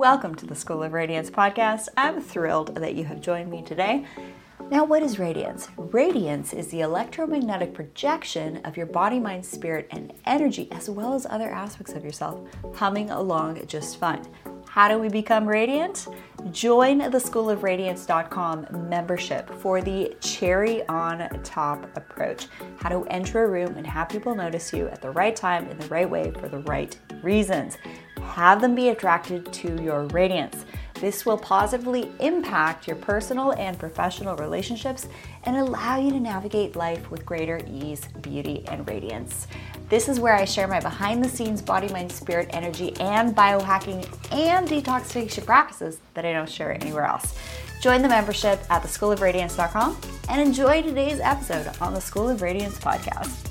Welcome to the School of Radiance podcast. I'm thrilled that you have joined me today. Now, what is radiance? Radiance is the electromagnetic projection of your body, mind, spirit, and energy, as well as other aspects of yourself, humming along just fine. How do we become radiant? Join the schoolofradiance.com membership for the cherry on top approach. How to enter a room and have people notice you at the right time, in the right way, for the right reasons. Have them be attracted to your radiance. This will positively impact your personal and professional relationships and allow you to navigate life with greater ease, beauty, and radiance. This is where I share my behind the scenes body, mind, spirit, energy, and biohacking and detoxification practices that I don't share anywhere else. Join the membership at theschoolofradiance.com and enjoy today's episode on the School of Radiance podcast.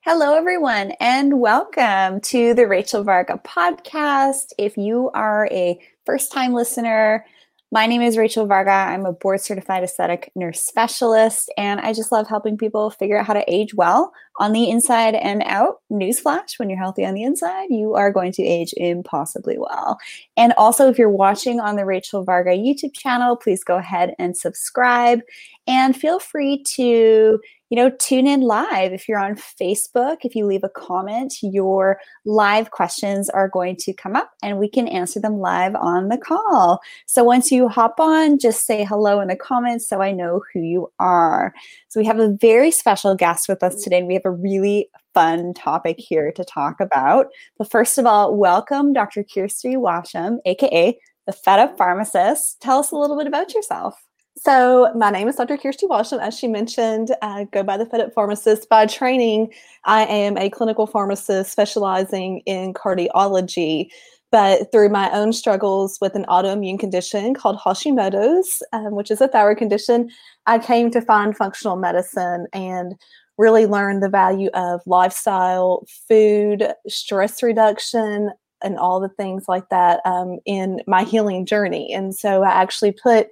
Hello, everyone, and welcome to the Rachel Varga podcast. If you are a first time listener, my name is Rachel Varga. I'm a board certified aesthetic nurse specialist, and I just love helping people figure out how to age well on the inside and out. Newsflash when you're healthy on the inside, you are going to age impossibly well. And also, if you're watching on the Rachel Varga YouTube channel, please go ahead and subscribe and feel free to you know, tune in live. If you're on Facebook, if you leave a comment, your live questions are going to come up and we can answer them live on the call. So once you hop on, just say hello in the comments so I know who you are. So we have a very special guest with us today. We have a really fun topic here to talk about. But first of all, welcome Dr. Kristy Washam, aka the Fed Up Pharmacist. Tell us a little bit about yourself. So, my name is Dr. Kristy Washam. As she mentioned, I go by the Fed Up Pharmacist. By training, I am a clinical pharmacist specializing in cardiology. But through my own struggles with an autoimmune condition called Hashimoto's, um, which is a thyroid condition, I came to find functional medicine and really learn the value of lifestyle, food, stress reduction, and all the things like that um, in my healing journey. And so I actually put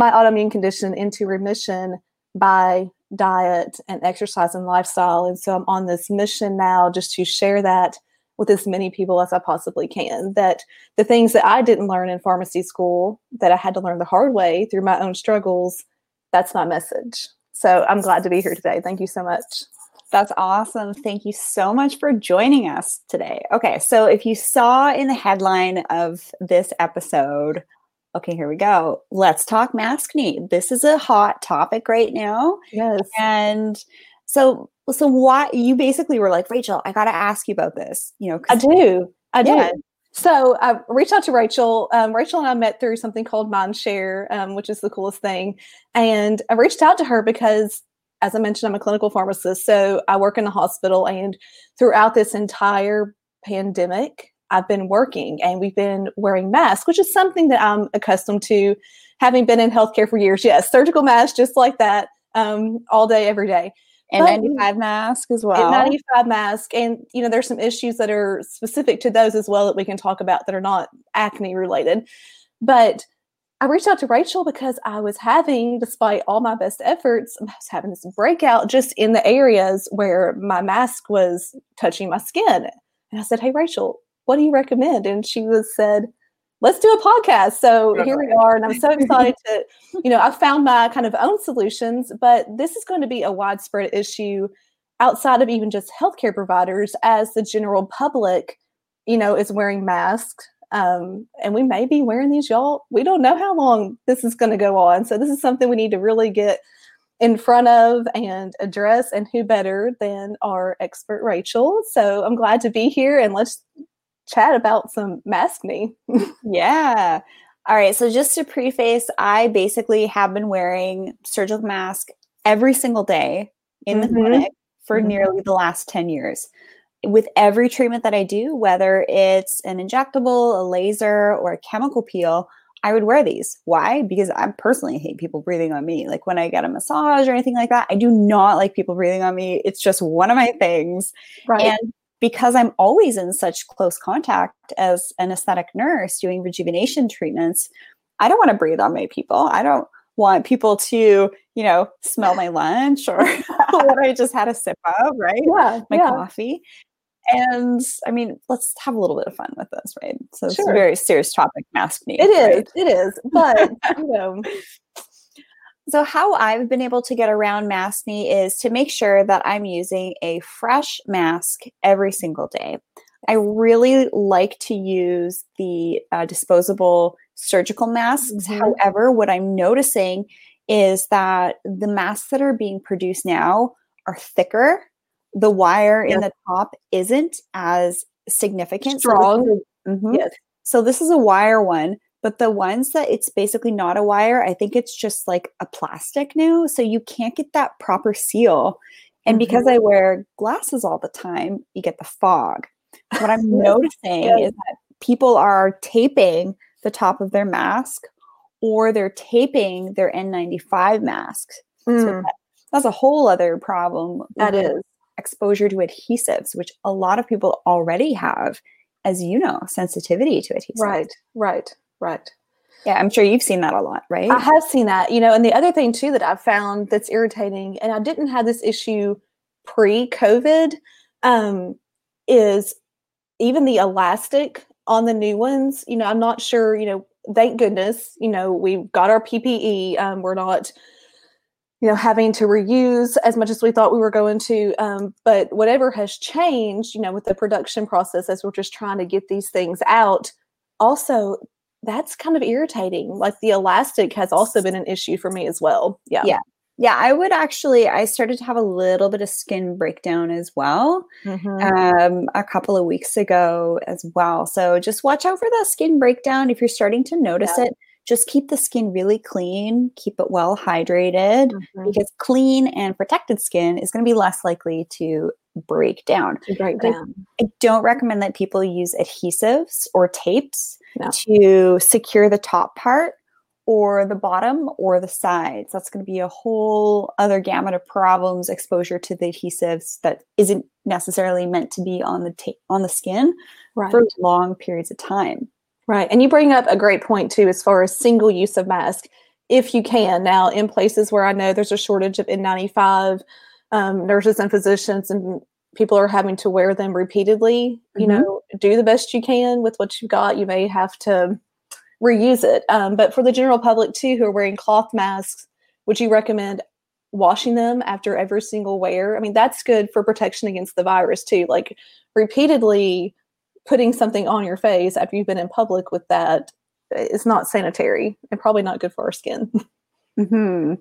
my autoimmune condition into remission by diet and exercise and lifestyle. And so I'm on this mission now just to share that with as many people as I possibly can. That the things that I didn't learn in pharmacy school, that I had to learn the hard way through my own struggles, that's my message. So I'm glad to be here today. Thank you so much. That's awesome. Thank you so much for joining us today. Okay, so if you saw in the headline of this episode, okay, here we go. Let's talk maskne. This is a hot topic right now. Yes. And so, so why you basically were like, Rachel, I got to ask you about this. You know, I do. I yeah. do. So I reached out to Rachel. Um, Rachel and I met through something called Mindshare, um, which is the coolest thing. And I reached out to her because, as I mentioned, I'm a clinical pharmacist. So I work in a hospital. And throughout this entire pandemic, I've been working and we've been wearing masks, which is something that I'm accustomed to having been in healthcare for years. Yes, surgical masks, just like that, um, all day, every day. And but, 95 mask as well. 95 mask. And, you know, there's some issues that are specific to those as well that we can talk about that are not acne related. But I reached out to Rachel because I was having, despite all my best efforts, I was having this breakout just in the areas where my mask was touching my skin. And I said, Hey, Rachel, what do you recommend? And she was said, let's do a podcast. So here we are. And I'm so excited to, you know, I found my kind of own solutions, but this is going to be a widespread issue outside of even just healthcare providers as the general public, you know, is wearing masks. Um, and we may be wearing these, y'all. We don't know how long this is going to go on. So this is something we need to really get in front of and address. And who better than our expert Rachel? So I'm glad to be here and let's chat about some maskne. yeah. All right. So just to preface, I basically have been wearing surgical mask every single day in mm-hmm. the clinic for mm-hmm. nearly the last 10 years. With every treatment that I do, whether it's an injectable, a laser, or a chemical peel, I would wear these. Why? Because I personally hate people breathing on me. Like when I get a massage or anything like that, I do not like people breathing on me. It's just one of my things. Right. And because I'm always in such close contact as an aesthetic nurse doing rejuvenation treatments, I don't want to breathe on my people. I don't want people to, you know, smell my lunch or what I just had a sip of, right? Yeah, my yeah. coffee. and I mean, let's have a little bit of fun with this, right? So it's a very serious topic, maskne. It is. right? It is. But you know, So how I've been able to get around maskne is to make sure that I'm using a fresh mask every single day. I really like to use the uh, disposable surgical masks. Mhm. However, what I'm noticing is that the masks that are being produced now are thicker. The wire in the top isn't as significant. So Strong. a- Mhm. yes. So this is a wire one, but the ones that it's basically not a wire, I think it's just like a plastic now. So you can't get that proper seal. And because I wear glasses all the time, you get the fog. What I'm noticing yes. is that people are taping the top of their mask or they're taping their N95 masks. So Mm, that- that's a whole other problem. That is exposure to adhesives, which a lot of people already have, as you know, sensitivity to adhesives. Right. Right. Right. Yeah, I'm sure you've seen that a lot, right? I have seen that, you know, and the other thing too that I've found that's irritating, and I didn't have this issue pre-COVID, um, is even the elastic on the new ones. You know, I'm not sure. You know, thank goodness, you know, we've got our PPE. Um, we're not, you know, having to reuse as much as we thought we were going to. Um, but whatever has changed, you know, with the production process as we're just trying to get these things out. Also, that's kind of irritating. Like the elastic has also been an issue for me as well. Yeah. Yeah. yeah, I would actually. I started to have a little bit of skin breakdown as well, Mhm. um, a couple of weeks ago as well. So just watch out for that skin breakdown if you're starting to notice Yeah. it. Just keep the skin really clean, keep it well hydrated, Mhm. because clean and protected skin is going to be less likely to break down. Break I- down. I don't recommend that people use adhesives or tapes No. to secure the top part or the bottom or the sides. That's going to be a whole other gamut of problems, exposure to the adhesives that isn't necessarily meant to be on the ta- on the skin Right. for long periods of time. Right. And you bring up a great point too, as far as single use of mask, if you can. Now, in places where I know there's a shortage of N95, um, nurses and physicians and people are having to wear them repeatedly, you Mhm. know, do the best you can with what you've got. You may have to reuse it. Um, but for the general public too, who are wearing cloth masks, would you recommend washing them after every single wear? I mean, that's good for protection against the virus too. Like repeatedly putting something on your face after you've been in public with that is not sanitary and probably not good for our skin. hmm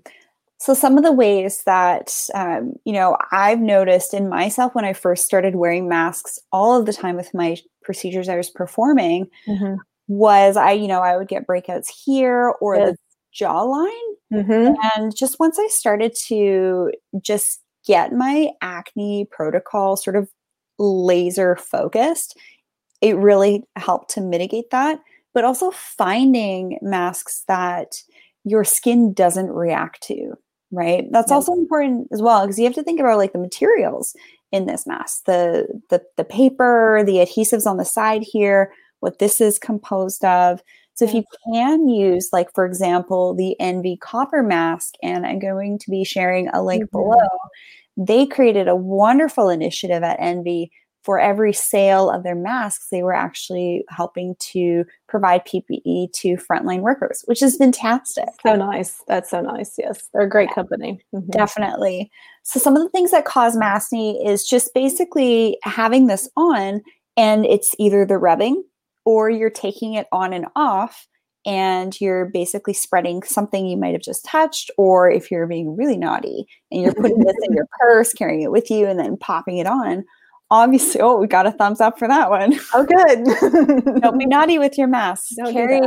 So some of the ways that um, you know I've noticed in myself when I first started wearing masks all of the time with my procedures I was performing was I you know I would get breakouts here or Yes. the jawline, Mm-hmm. and just once I started to just get my acne protocol sort of laser focused, it really helped to mitigate that. But also finding masks that your skin doesn't react to, right? That's Yes. also important as well because you have to think about like the materials in this mask, the the the paper, the adhesives on the side here, what this is composed of. So if you can use, like for example, the Envy copper mask, and I'm going to be sharing a link Mhm. below. They created a wonderful initiative at Envy for every sale of their masks, they were actually helping to provide PPE to frontline workers, which is fantastic. So nice. That's so nice. Yes. They're a great company. Mhm. Definitely. So, some of the things that cause maskne is just basically having this on, and it's either the rubbing or you're taking it on and off, and you're basically spreading something you might have just touched, or if you're being really naughty and you're putting this in your purse, carrying it with you, and then popping it on. Obviously, oh, we got a thumbs up for that one. Oh, good. Don't be naughty with your masks. Don't carry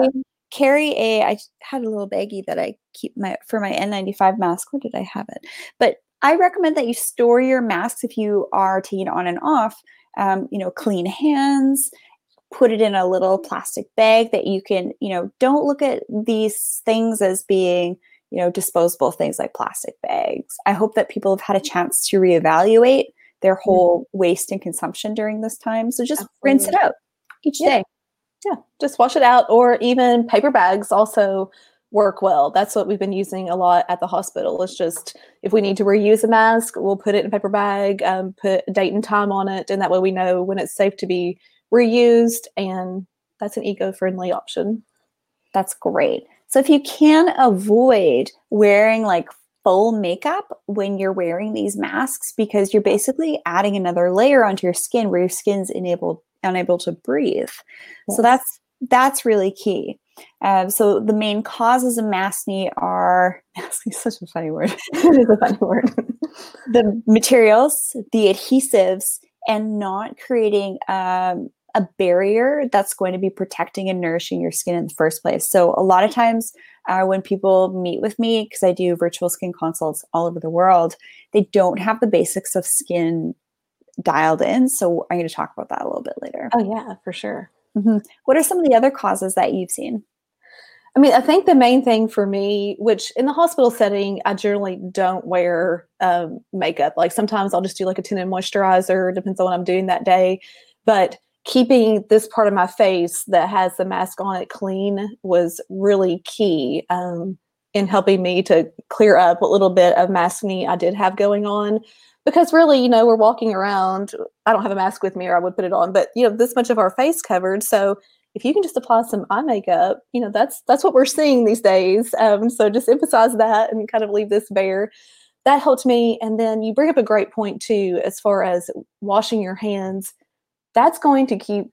carry a. I had a little baggie that I keep my for my N95 mask. Where did I have it? But I recommend that you store your masks if you are taking it on and off. Um, you know, clean hands. Put it in a little plastic bag that you can. You know, don't look at these things as being you know disposable things like plastic bags. I hope that people have had a chance to reevaluate their whole waste and consumption during this time. So just rinse it out each Yeah. day. yeah. Just wash it out, or even paper bags also work well. That's what we've been using a lot at the hospital. It's just if we need to reuse a mask, we'll put it in a paper bag, um, put a date and time on it, and that way we know when it's safe to be reused. And that's an eco friendly option. That's great. So if you can avoid wearing like full makeup when you're wearing these masks because you're basically adding another layer onto your skin where your skin's enabled unable to breathe. Yes. So that's that's really key. Um, so the main causes of maskne are maskne such a funny word. it is a funny word. the materials, the adhesives, and not creating um, a barrier that's going to be protecting and nourishing your skin in the first place. So a lot of times uh, when people meet with me, because I do virtual skin consults all over the world, they don't have the basics of skin dialed in. So I'm going to talk about that a little bit later. Oh yeah, for sure. Mm-hmm. What are some of the other causes that you've seen? I mean, I think the main thing for me, which in the hospital setting, I generally don't wear um, makeup. Like sometimes I'll just do like a tinted moisturizer, depends on what I'm doing that day. But keeping this part of my face that has the mask on it clean was really key um, in helping me to clear up a little bit of maskne I did have going on. Because really, you know, we're walking around. I don't have a mask with me, or I would put it on, but you know, this much of our face covered. So if you can just apply some eye makeup, you know, that's that's what we're seeing these days. Um, so just emphasize that and kind of leave this bare. That helped me. And then you bring up a great point too, as far as washing your hands that's going to keep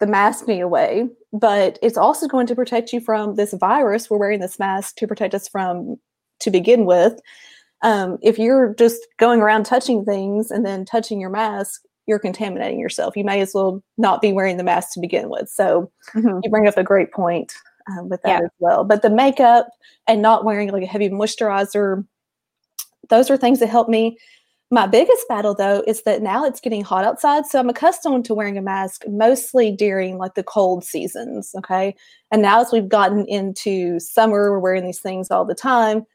the maskne away, but it's also going to protect you from this virus. We're wearing this mask to protect us from to begin with. Um, if you're just going around touching things and then touching your mask, you're contaminating yourself. You may as well not be wearing the mask to begin with. So mm-hmm. you bring up a great point um, with that yeah. as well. But the makeup and not wearing like a heavy moisturizer, those are things that help me my biggest battle though is that now it's getting hot outside. So I'm accustomed to wearing a mask mostly during like the cold seasons. Okay. And now as we've gotten into summer, we're wearing these things all the time.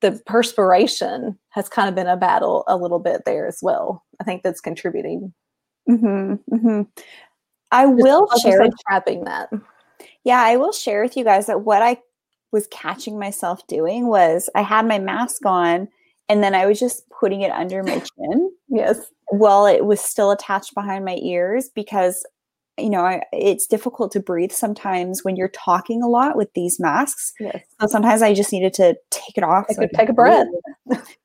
The perspiration has kind of been a battle a little bit there as well. I think that's contributing. Mm-hmm, mm-hmm. I Just will share trapping that. Yeah, I will share with you guys that what I was catching myself doing was I had my mask on and then I was just putting it under my chin. yes. While it was still attached behind my ears because you know, I, it's difficult to breathe sometimes when you're talking a lot with these masks. Yes. So sometimes I just needed to take it off. I so could take a breath.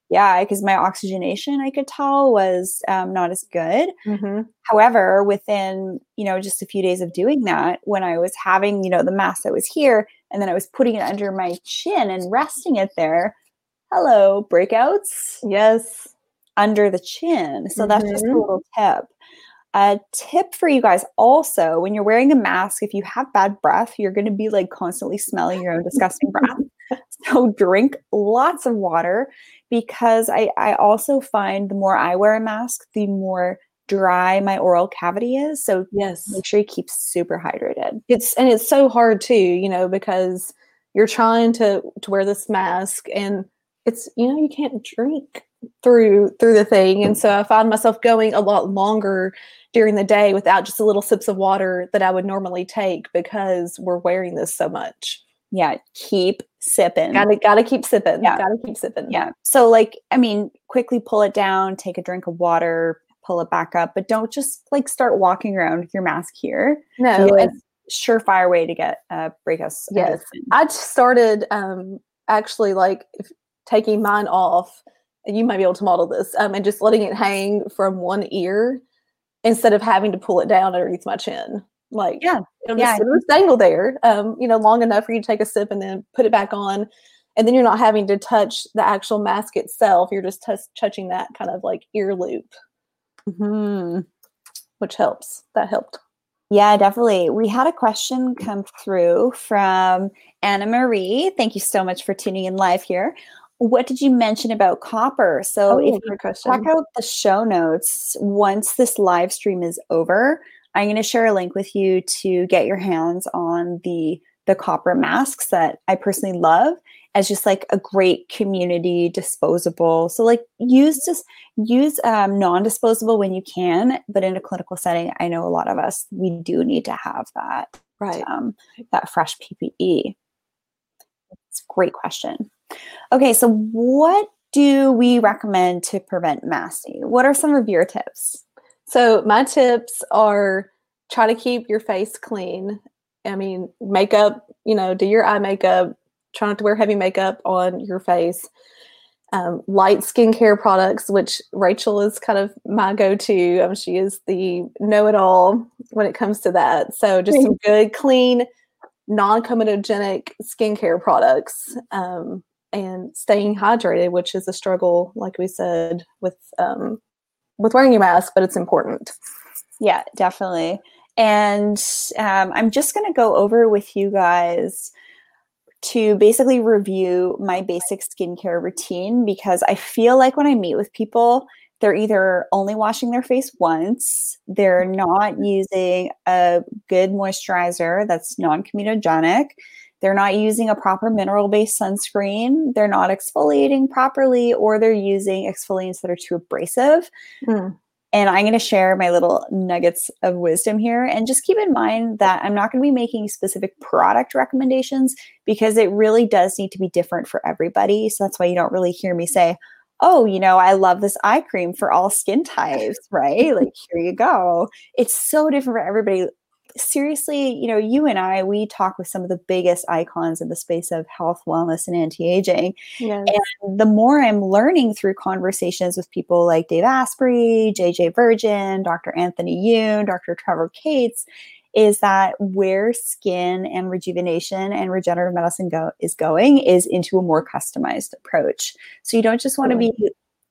yeah, because my oxygenation, I could tell, was um, not as good. Mm-hmm. However, within you know just a few days of doing that, when I was having you know the mask that was here, and then I was putting it under my chin and resting it there, hello, breakouts. Yes. Under the chin. So mm-hmm. that's just a mm-hmm. little tip. A tip for you guys also when you're wearing a mask, if you have bad breath, you're going to be like constantly smelling your own disgusting breath. So drink lots of water because I, I also find the more I wear a mask, the more dry my oral cavity is. So yes, make sure you keep super hydrated. It's and it's so hard too, you know, because you're trying to to wear this mask and it's you know you can't drink through through the thing. And so i found myself going a lot longer during the day without just the little sips of water that i would normally take because we're wearing this so much. Yeah keep sipping. Gotta gotta keep sipping. Yeah. Gotta keep sipping. Yeah. So like i mean quickly pull it down take a drink of water pull it back up but don't just like start walking around with your mask here. No it's surefire way to get uh break us yes. i started um actually like if, taking mine off, and you might be able to model this, um, and just letting it hang from one ear instead of having to pull it down underneath my chin. Like, yeah, it'll yeah. just, it'll just dangle there, um, you know, long enough for you to take a sip and then put it back on. And then you're not having to touch the actual mask itself. You're just t- touching that kind of like ear loop, mm-hmm. which helps. That helped. Yeah, definitely. We had a question come through from Anna Marie. Thank you so much for tuning in live here what did you mention about copper? So oh, if you check out the show notes, once this live stream is over, I'm going to share a link with you to get your hands on the the copper masks that I personally love as just like a great community disposable. So like use just use um, non-disposable when you can, but in a clinical setting, I know a lot of us we do need to have that right um, that fresh PPE. It's a great question. Okay, so what do we recommend to prevent maskne? What are some of your tips? So, my tips are try to keep your face clean. I mean, makeup, you know, do your eye makeup, try not to wear heavy makeup on your face. Um, light skincare products, which Rachel is kind of my go to. Um, she is the know it all when it comes to that. So, just some good, clean, non comedogenic skincare products. Um, and staying hydrated, which is a struggle, like we said, with um, with wearing your mask, but it's important. Yeah, definitely. And um, I'm just going to go over with you guys to basically review my basic skincare routine because I feel like when I meet with people, they're either only washing their face once, they're not using a good moisturizer that's non comedogenic, they're not using a proper mineral based sunscreen, they're not exfoliating properly, or they're using exfoliants that are too abrasive. Mm. And I'm going to share my little nuggets of wisdom here. And just keep in mind that I'm not going to be making specific product recommendations because it really does need to be different for everybody. So that's why you don't really hear me say, oh, you know, I love this eye cream for all skin types, right? like, here you go. It's so different for everybody seriously, you know, you and I, we talk with some of the biggest icons in the space of health, wellness, and anti aging. Yes. And the more I'm learning through conversations with people like Dave Asprey, JJ Virgin, Dr. Anthony Youn, Dr. Trevor Cates, is that where skin and rejuvenation and regenerative medicine go is going is into a more customized approach. So you don't just want to be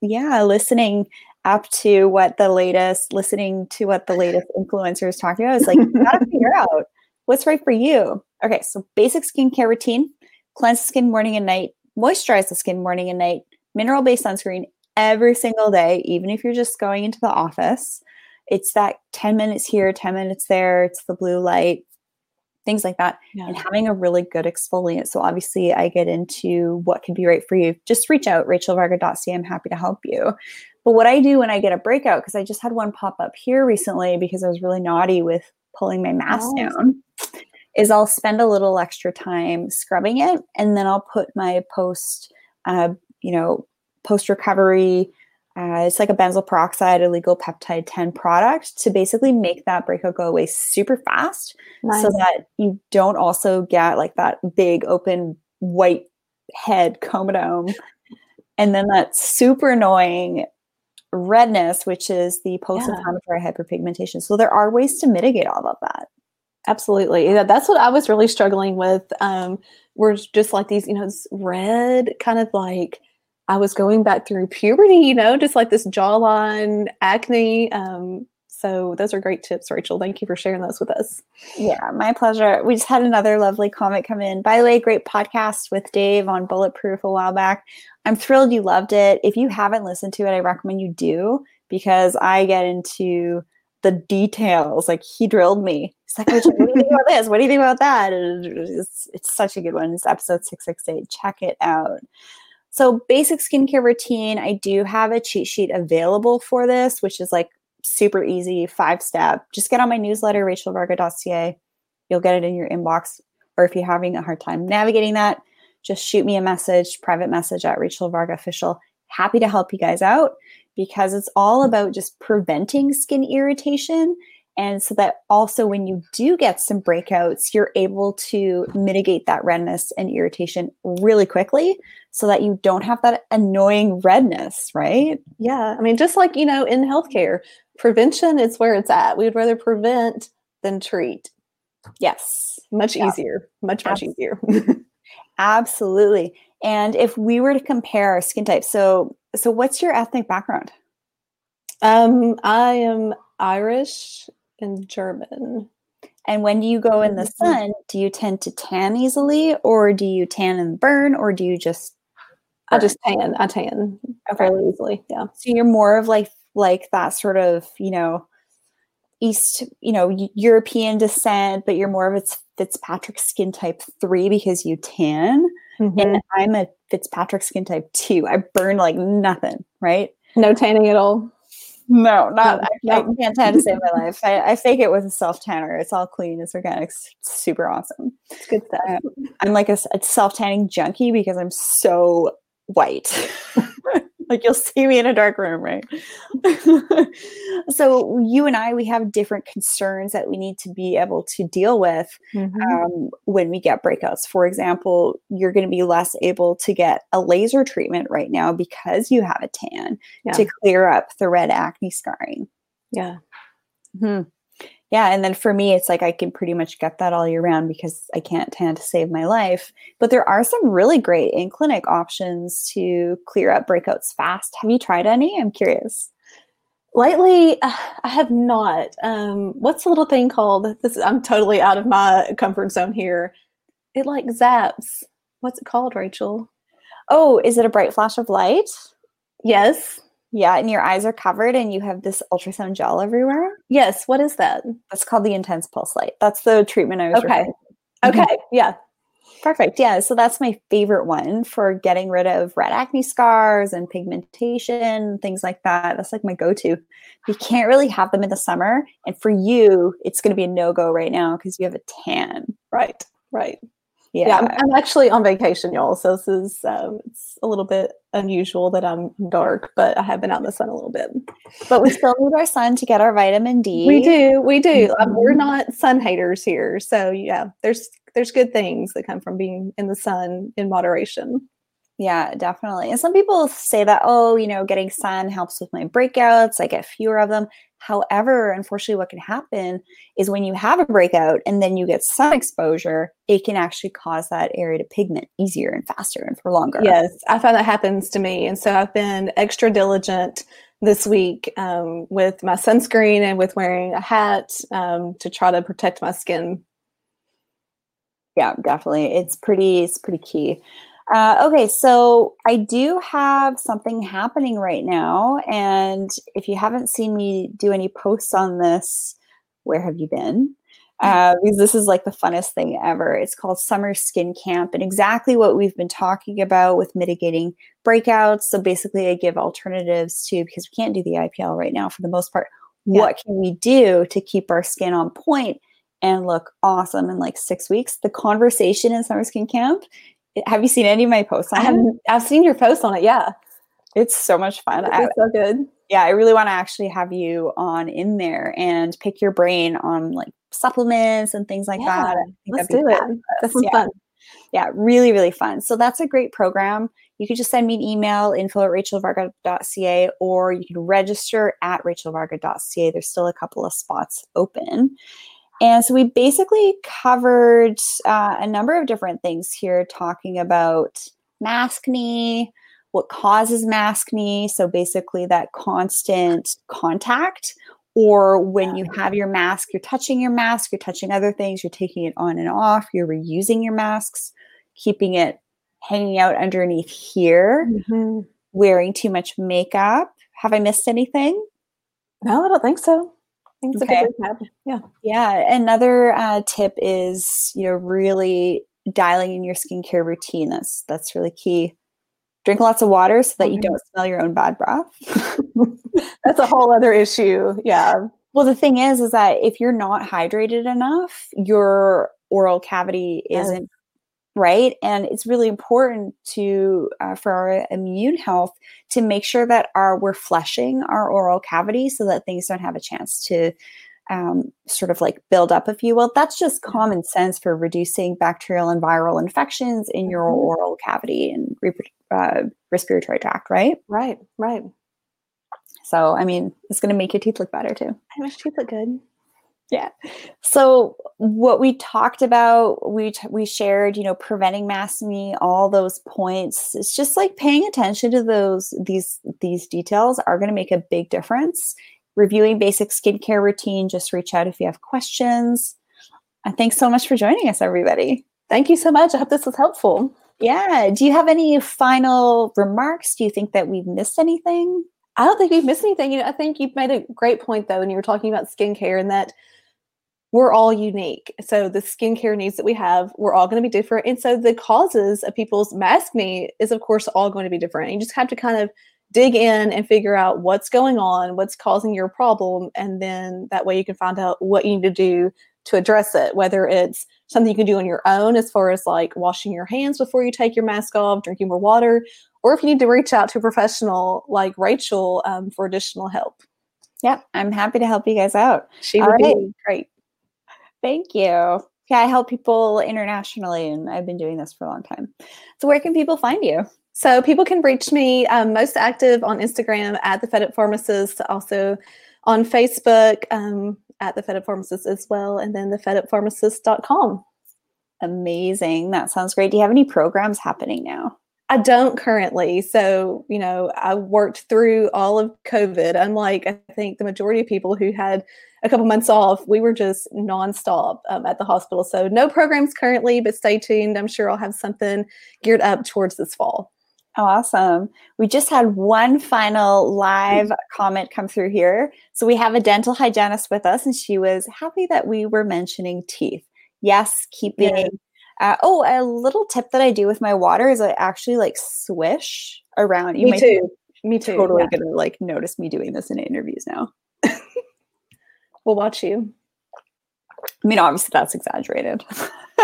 yeah, listening up to what the latest, listening to what the latest influencer is talking about. It's like, you gotta figure out what's right for you. Okay, so basic skincare routine cleanse the skin morning and night, moisturize the skin morning and night, mineral based sunscreen every single day, even if you're just going into the office. It's that 10 minutes here, 10 minutes there, it's the blue light, things like that, yeah. and having a really good exfoliant. So, obviously, I get into what can be right for you. Just reach out, rachelvarga.ca. I'm happy to help you. But what I do when I get a breakout, because I just had one pop up here recently because I was really naughty with pulling my mask oh. down, is I'll spend a little extra time scrubbing it and then I'll put my post, uh, you know, post recovery. Uh, it's like a benzoyl peroxide a peptide 10 product to basically make that breakout go away super fast nice. so that you don't also get like that big open white head comedone and then that super annoying redness, which is the post-inflammatory yeah. hyperpigmentation. So there are ways to mitigate all of that. Absolutely. Yeah, that's what I was really struggling with. Um, we're just like these, you know, red kind of like I was going back through puberty, you know, just like this jawline acne. Um, so those are great tips, Rachel. Thank you for sharing those with us. Yeah, my pleasure. We just had another lovely comment come in. By the way, great podcast with Dave on Bulletproof a while back. I'm thrilled you loved it. If you haven't listened to it, I recommend you do because I get into the details. Like he drilled me. He's like, what do you think about this? What do you think about that? It's, it's such a good one. It's episode 668. Check it out. So, basic skincare routine. I do have a cheat sheet available for this, which is like super easy, five step. Just get on my newsletter, rachelvarga.ca. You'll get it in your inbox. Or if you're having a hard time navigating that, just shoot me a message, private message at Rachel Varga Official. Happy to help you guys out because it's all about just preventing skin irritation. And so that also, when you do get some breakouts, you're able to mitigate that redness and irritation really quickly so that you don't have that annoying redness, right? Yeah. I mean, just like, you know, in healthcare, prevention is where it's at. We'd rather prevent than treat. Yes. Much yeah. easier. Much, much easier. Absolutely. And if we were to compare our skin types, so so what's your ethnic background? Um, I am Irish and German. And when you go in the mm-hmm. sun, do you tend to tan easily, or do you tan and burn, or do you just? Burn? I just tan. I tan okay. fairly easily. Yeah. So you're more of like like that sort of you know East, you know, European descent, but you're more of its Fitzpatrick skin type three because you tan. Mm-hmm. And I'm a Fitzpatrick skin type two. I burn like nothing, right? No tanning at all. No, not. I, I can't tan to save my life. I, I fake it with a self tanner. It's all clean. It's organic. It's super awesome. It's good stuff. Um, I'm like a, a self tanning junkie because I'm so white. like you'll see me in a dark room, right? so you and I, we have different concerns that we need to be able to deal with mm-hmm. um, when we get breakouts. For example, you're going to be less able to get a laser treatment right now because you have a tan yeah. to clear up the red acne scarring. Yeah. hmm yeah and then for me it's like i can pretty much get that all year round because i can't tan to save my life. But there are some really great in clinic options to clear up breakouts fast. Have you tried any? I'm curious. Lately uh, i have not. Um, what's the little thing called? This i'm totally out of my comfort zone here. It like zaps. What's it called rachel? Oh is it a bright flash of light? Yes yeah, and your eyes are covered and you have this ultrasound gel everywhere. Yes. What is that? That's called the intense pulse light. That's the treatment I was okay. Okay. Mm-hmm. Yeah. Perfect. Yeah. So that's my favorite one for getting rid of red acne scars and pigmentation, things like that. That's like my go to. You can't really have them in the summer. And for you, it's going to be a no go right now because you have a tan. Right. Right. Yeah, yeah I'm, I'm, actually on vacation, y'all. So this is um, it's a little bit unusual that I'm dark, but I have been out in the sun a little bit. But we still need our sun to get our vitamin D. We do, we do. Mm-hmm. Um, we're not sun haters here, so yeah, there's there's good things that come from being in the sun in moderation. Yeah, definitely. And some people say that, oh, you know, getting sun helps with my breakouts. I get fewer of them. However, unfortunately, what can happen is when you have a breakout and then you get sun exposure, it can actually cause that area to pigment easier and faster and for longer. Yes, I find that happens to me. And so I've been extra diligent this week um, with my sunscreen and with wearing a hat um, to try to protect my skin. Yeah, definitely. It's pretty, it's pretty key. Uh, okay, so I do have something happening right now. And if you haven't seen me do any posts on this, where have you been? Uh, because this is like the funnest thing ever. It's called Summer Skin Camp, and exactly what we've been talking about with mitigating breakouts. So basically, I give alternatives to because we can't do the IPL right now for the most part. Yeah. What can we do to keep our skin on point and look awesome in like six weeks? The conversation in Summer Skin Camp have you seen any of my posts on it? I've seen your posts on it. Yeah. It's so much fun. It's so good. Yeah, I really want to actually have you on in there and pick your brain on like supplements and things like yeah, that. Let's do it. That's yeah. fun. Yeah, really, really fun. So that's a great program. You can just send me an email, info at rachelvarga.ca, or you can register at rachelvarga.ca. There's still a couple of spots open. And so we basically covered uh, a number of different things here, talking about maskne, what causes maskne. So basically, that constant contact, or when you have your mask, you're touching your mask, you're touching other things, you're taking it on and off, you're reusing your masks, keeping it hanging out underneath here, mm-hmm. wearing too much makeup. Have I missed anything? No, I don't think so okay. Yeah. Yeah. Another uh, tip is, you know, really dialing in your skincare routine. That's that's really key. Drink lots of water so that you don't smell your own bad breath. that's a whole other issue. Yeah. Well, the thing is, is that if you're not hydrated enough, your oral cavity isn't right? And it's really important to uh, for our immune health to make sure that our we're flushing our oral cavity so that things don't have a chance to um, sort of like build up if you will. That's just common sense for reducing bacterial and viral infections in your mm-hmm. oral cavity and uh, respiratory tract right? Right right. So i mean it's going to make your teeth look better too. I wish teeth look good yeah. So what we talked about, we t- we shared, you know, preventing maskne, all those points. It's just like paying attention to those these these details are going to make a big difference. Reviewing basic skincare routine. Just reach out if you have questions. And thanks so much for joining us, everybody. Thank you so much. I hope this was helpful. Yeah. Do you have any final remarks? Do you think that we've missed anything? I don't think we've missed anything. You know, I think you've made a great point though, when you were talking about skincare and that we're all unique. So the skincare needs that we have, we're all going to be different. And so the causes of people's maskne is of course all going to be different. You just have to kind of dig in and figure out what's going on, what's causing your problem, and then that way you can find out what you need to do to address it, whether it's something you can do on your own as far as like washing your hands before you take your mask off, drinking more water, or if you need to reach out to a professional like Rachel um, for additional help. Yep, I'm happy to help you guys out. She would right. be great. Thank you. Yeah, I help people internationally, and I've been doing this for a long time. So, where can people find you? So, people can reach me um, most active on Instagram at the Fed Up Pharmacist, also on Facebook um, at the Fed Up Pharmacist as well, and then the feduppharmacist.com. Amazing. That sounds great. Do you have any programs happening now? I don't currently. So, you know, I worked through all of COVID. Unlike, I think, the majority of people who had a couple months off, we were just nonstop um, at the hospital. So, no programs currently, but stay tuned. I'm sure I'll have something geared up towards this fall. Awesome. We just had one final live comment come through here. So, we have a dental hygienist with us, and she was happy that we were mentioning teeth. Yes, keeping. Yeah uh, oh, a little tip that I do with my water is I actually like swish around. You me too. Me too. Totally yeah. gonna like notice me doing this in interviews now. we'll watch you. I mean, obviously that's exaggerated.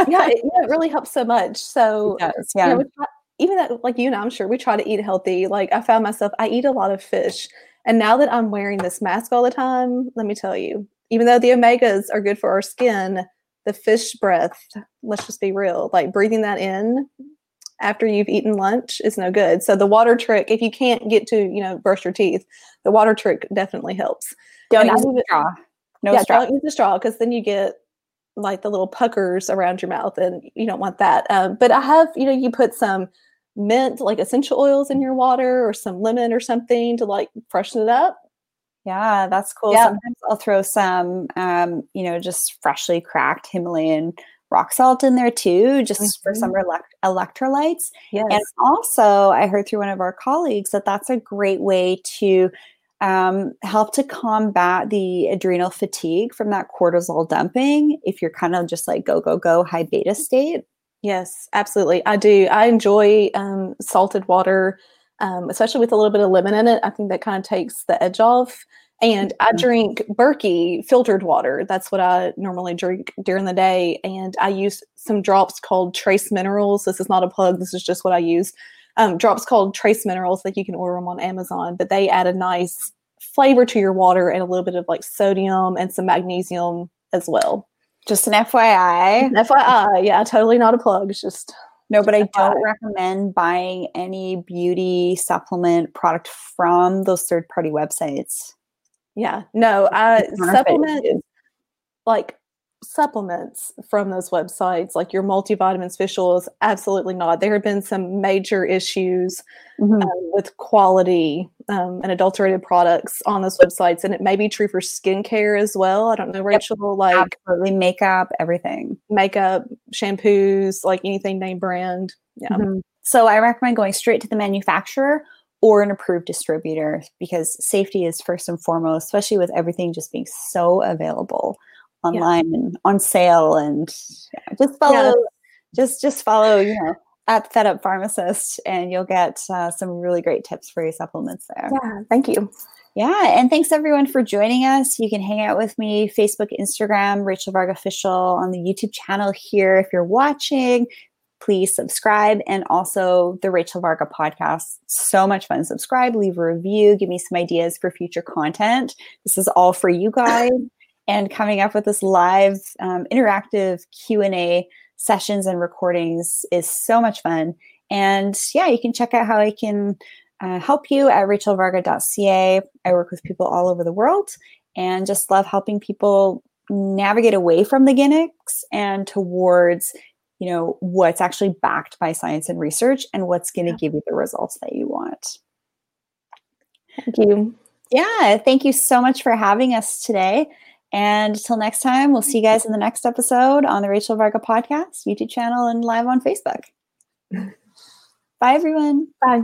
yeah, it, yeah, it really helps so much. So does, yeah. You know, try, even that, like you and I'm sure we try to eat healthy. Like I found myself, I eat a lot of fish, and now that I'm wearing this mask all the time, let me tell you, even though the omegas are good for our skin, the fish breath, let's just be real, like breathing that in after you've eaten lunch is no good. So the water trick, if you can't get to, you know, brush your teeth, the water trick definitely helps. Don't use a straw. No yeah, straw. Don't use a straw because then you get like the little puckers around your mouth and you don't want that. Um, but I have, you know, you put some mint, like essential oils in your water or some lemon or something to like freshen it up. Yeah, that's cool. Yeah. Sometimes I'll throw some, um, you know, just freshly cracked Himalayan rock salt in there too, just mm-hmm. for some mm-hmm. elect- electrolytes. Yes. And also, I heard through one of our colleagues that that's a great way to um, help to combat the adrenal fatigue from that cortisol dumping if you're kind of just like go, go, go, high beta state. Yes, absolutely. I do. I enjoy um, salted water um, especially with a little bit of lemon in it. I think that kind of takes the edge off. And I mm-hmm. drink Berkey filtered water. That's what I normally drink during the day. And I use some drops called Trace Minerals. This is not a plug, this is just what I use. Um, drops called Trace Minerals, like you can order them on Amazon, but they add a nice flavor to your water and a little bit of like sodium and some magnesium as well. Just an FYI. FYI, yeah, totally not a plug. It's just no, but I don't recommend buying any beauty supplement product from those third party websites. Yeah, no, uh, supplements like supplements from those websites, like your multivitamins, fish oils, absolutely not. There have been some major issues mm-hmm. uh, with quality um, and adulterated products on those websites, and it may be true for skincare as well. I don't know, Rachel. Yep. Like absolutely, makeup, everything, makeup, shampoos, like anything name brand. Yeah. Mm-hmm. So I recommend going straight to the manufacturer or an approved distributor because safety is first and foremost, especially with everything just being so available online yeah. and on sale and yeah, just follow yeah. just just follow you know at fed up pharmacist and you'll get uh, some really great tips for your supplements there yeah thank you yeah and thanks everyone for joining us you can hang out with me facebook instagram rachel varga official on the youtube channel here if you're watching please subscribe and also the Rachel Varga podcast. So much fun. Subscribe, leave a review, give me some ideas for future content. This is all for you guys and coming up with this live um, interactive q&a sessions and recordings is so much fun. And yeah you can check out how i can uh, help you at rachelvarga.ca i work with people all over the world and just love helping people navigate away from the gimmicks and towards you know what's actually backed by science and research and what's going to yeah. give you the results that you want. Thank you. Yeah thank you so much for having us today and until next time, we'll see you guys in the next episode on the Rachel Varga podcast, YouTube channel, and live on Facebook. Bye, everyone. Bye.